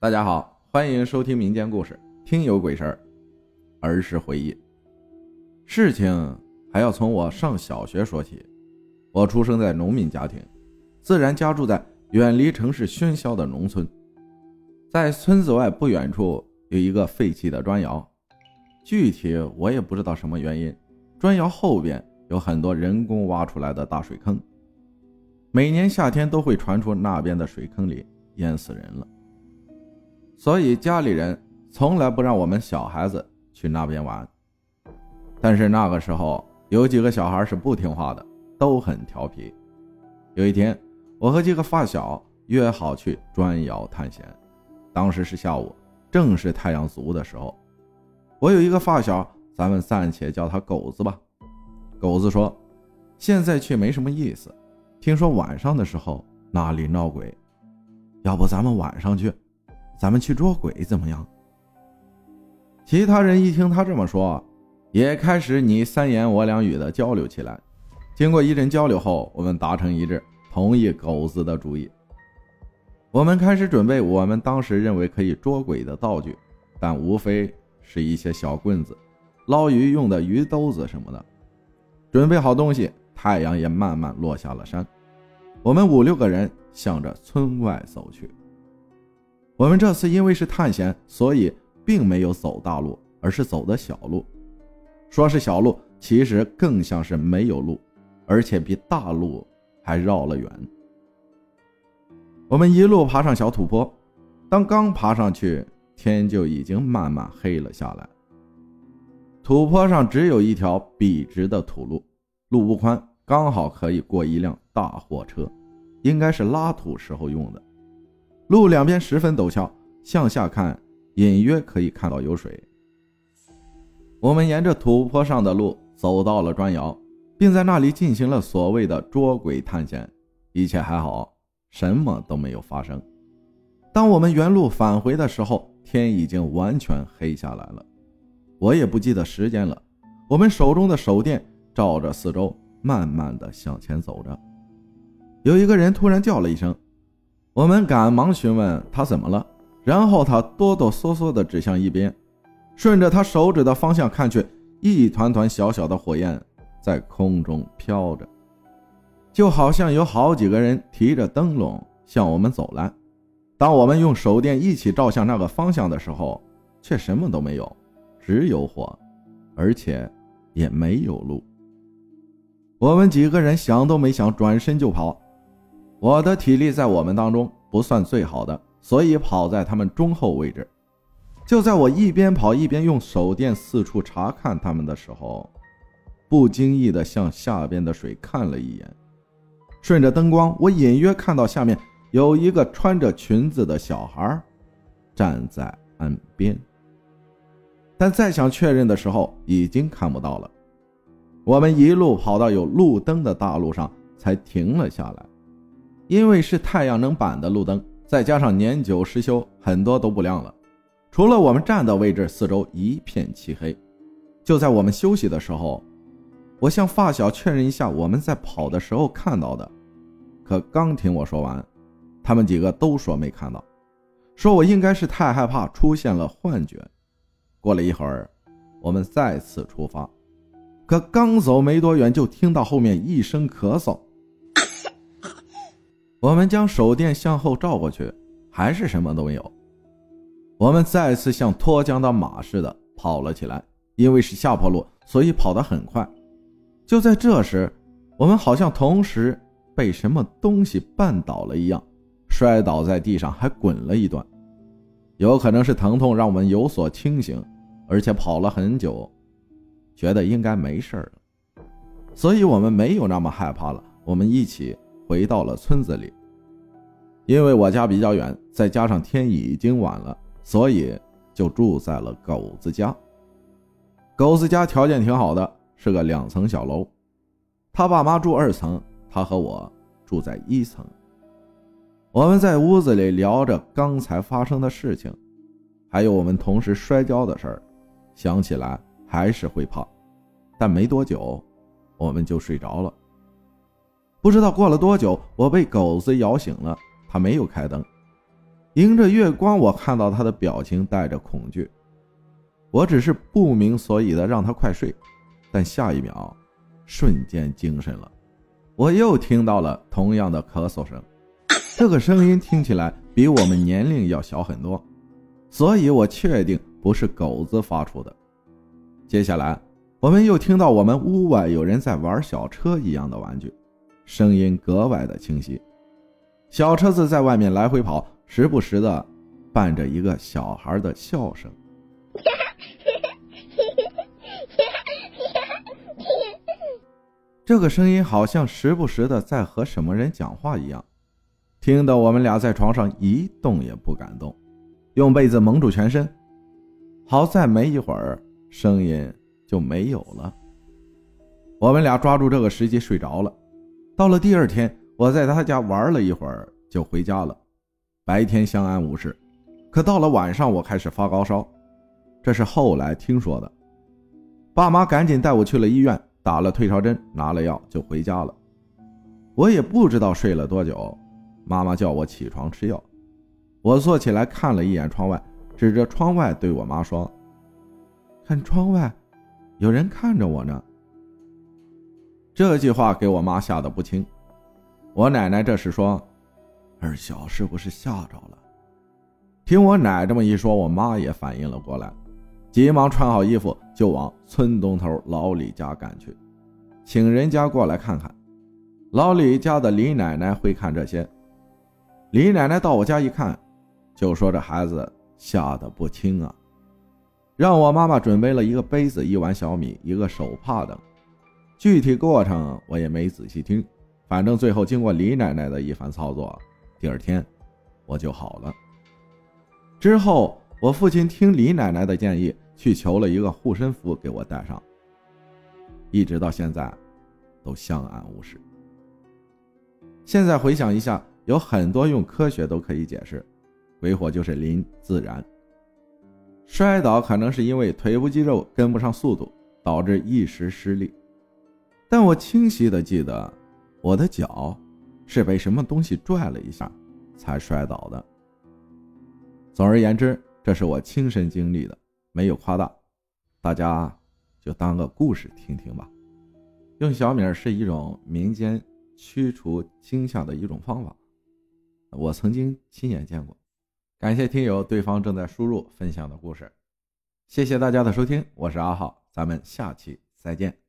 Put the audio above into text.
大家好，欢迎收听民间故事《听有鬼事儿》，儿时回忆。事情还要从我上小学说起。我出生在农民家庭，自然家住在远离城市喧嚣的农村。在村子外不远处有一个废弃的砖窑，具体我也不知道什么原因。砖窑后边有很多人工挖出来的大水坑，每年夏天都会传出那边的水坑里淹死人了。所以家里人从来不让我们小孩子去那边玩。但是那个时候有几个小孩是不听话的，都很调皮。有一天，我和几个发小约好去砖窑探险。当时是下午，正是太阳足的时候。我有一个发小，咱们暂且叫他狗子吧。狗子说：“现在去没什么意思，听说晚上的时候那里闹鬼，要不咱们晚上去。”咱们去捉鬼怎么样？其他人一听他这么说，也开始你三言我两语的交流起来。经过一阵交流后，我们达成一致，同意狗子的主意。我们开始准备我们当时认为可以捉鬼的道具，但无非是一些小棍子、捞鱼用的鱼兜子什么的。准备好东西，太阳也慢慢落下了山。我们五六个人向着村外走去。我们这次因为是探险，所以并没有走大路，而是走的小路。说是小路，其实更像是没有路，而且比大路还绕了远。我们一路爬上小土坡，当刚爬上去，天就已经慢慢黑了下来。土坡上只有一条笔直的土路，路不宽，刚好可以过一辆大货车，应该是拉土时候用的。路两边十分陡峭，向下看隐约可以看到有水。我们沿着土坡上的路走到了砖窑，并在那里进行了所谓的捉鬼探险。一切还好，什么都没有发生。当我们原路返回的时候，天已经完全黑下来了。我也不记得时间了。我们手中的手电照着四周，慢慢的向前走着。有一个人突然叫了一声。我们赶忙询问他怎么了，然后他哆哆嗦嗦地指向一边，顺着他手指的方向看去，一团团小小的火焰在空中飘着，就好像有好几个人提着灯笼向我们走来。当我们用手电一起照向那个方向的时候，却什么都没有，只有火，而且也没有路。我们几个人想都没想，转身就跑。我的体力在我们当中不算最好的，所以跑在他们中后位置。就在我一边跑一边用手电四处查看他们的时候，不经意地向下边的水看了一眼，顺着灯光，我隐约看到下面有一个穿着裙子的小孩站在岸边。但再想确认的时候，已经看不到了。我们一路跑到有路灯的大路上，才停了下来。因为是太阳能板的路灯，再加上年久失修，很多都不亮了。除了我们站的位置，四周一片漆黑。就在我们休息的时候，我向发小确认一下我们在跑的时候看到的。可刚听我说完，他们几个都说没看到，说我应该是太害怕，出现了幻觉。过了一会儿，我们再次出发，可刚走没多远，就听到后面一声咳嗽。我们将手电向后照过去，还是什么都没有。我们再次像脱缰的马似的跑了起来，因为是下坡路，所以跑得很快。就在这时，我们好像同时被什么东西绊倒了一样，摔倒在地上，还滚了一段。有可能是疼痛让我们有所清醒，而且跑了很久，觉得应该没事了，所以我们没有那么害怕了。我们一起。回到了村子里，因为我家比较远，再加上天已经晚了，所以就住在了狗子家。狗子家条件挺好的，是个两层小楼，他爸妈住二层，他和我住在一层。我们在屋子里聊着刚才发生的事情，还有我们同时摔跤的事儿，想起来还是会怕，但没多久，我们就睡着了。不知道过了多久，我被狗子咬醒了。他没有开灯，迎着月光，我看到他的表情带着恐惧。我只是不明所以的让他快睡，但下一秒，瞬间精神了。我又听到了同样的咳嗽声，这个声音听起来比我们年龄要小很多，所以我确定不是狗子发出的。接下来，我们又听到我们屋外有人在玩小车一样的玩具，声音格外的清晰。小车子在外面来回跑，时不时的伴着一个小孩的笑声。这个声音好像时不时的在和什么人讲话一样，听得我们俩在床上一动也不敢动，用被子蒙住全身。好在没一会儿，声音就没有了。我们俩抓住这个时机睡着了。到了第二天，我在他家玩了一会儿就回家了，白天相安无事。可到了晚上，我开始发高烧，这是后来听说的。爸妈赶紧带我去了医院。打了退烧针，拿了药就回家了。我也不知道睡了多久，妈妈叫我起床吃药。我坐起来看了一眼窗外，指着窗外对我妈说：“看窗外，有人看着我呢。”这句话给我妈吓得不轻。我奶奶这时说：“二小是不是吓着了？”听我奶这么一说，我妈也反应了过来。急忙穿好衣服，就往村东头老李家赶去，请人家过来看看。老李家的李奶奶会看这些。李奶奶到我家一看，就说这孩子吓得不轻啊，让我妈妈准备了一个杯子、一碗小米、一个手帕等。具体过程我也没仔细听，反正最后经过李奶奶的一番操作，第二天我就好了。之后。我父亲听李奶奶的建议，去求了一个护身符给我带上，一直到现在，都相安无事。现在回想一下，有很多用科学都可以解释，鬼火就是临自然。摔倒可能是因为腿部肌肉跟不上速度，导致一时失力。但我清晰的记得，我的脚是被什么东西拽了一下，才摔倒的。总而言之。这是我亲身经历的，没有夸大，大家就当个故事听听吧。用小米是一种民间驱除惊吓的一种方法，我曾经亲眼见过。感谢听友对方正在输入分享的故事，谢谢大家的收听，我是阿浩，咱们下期再见。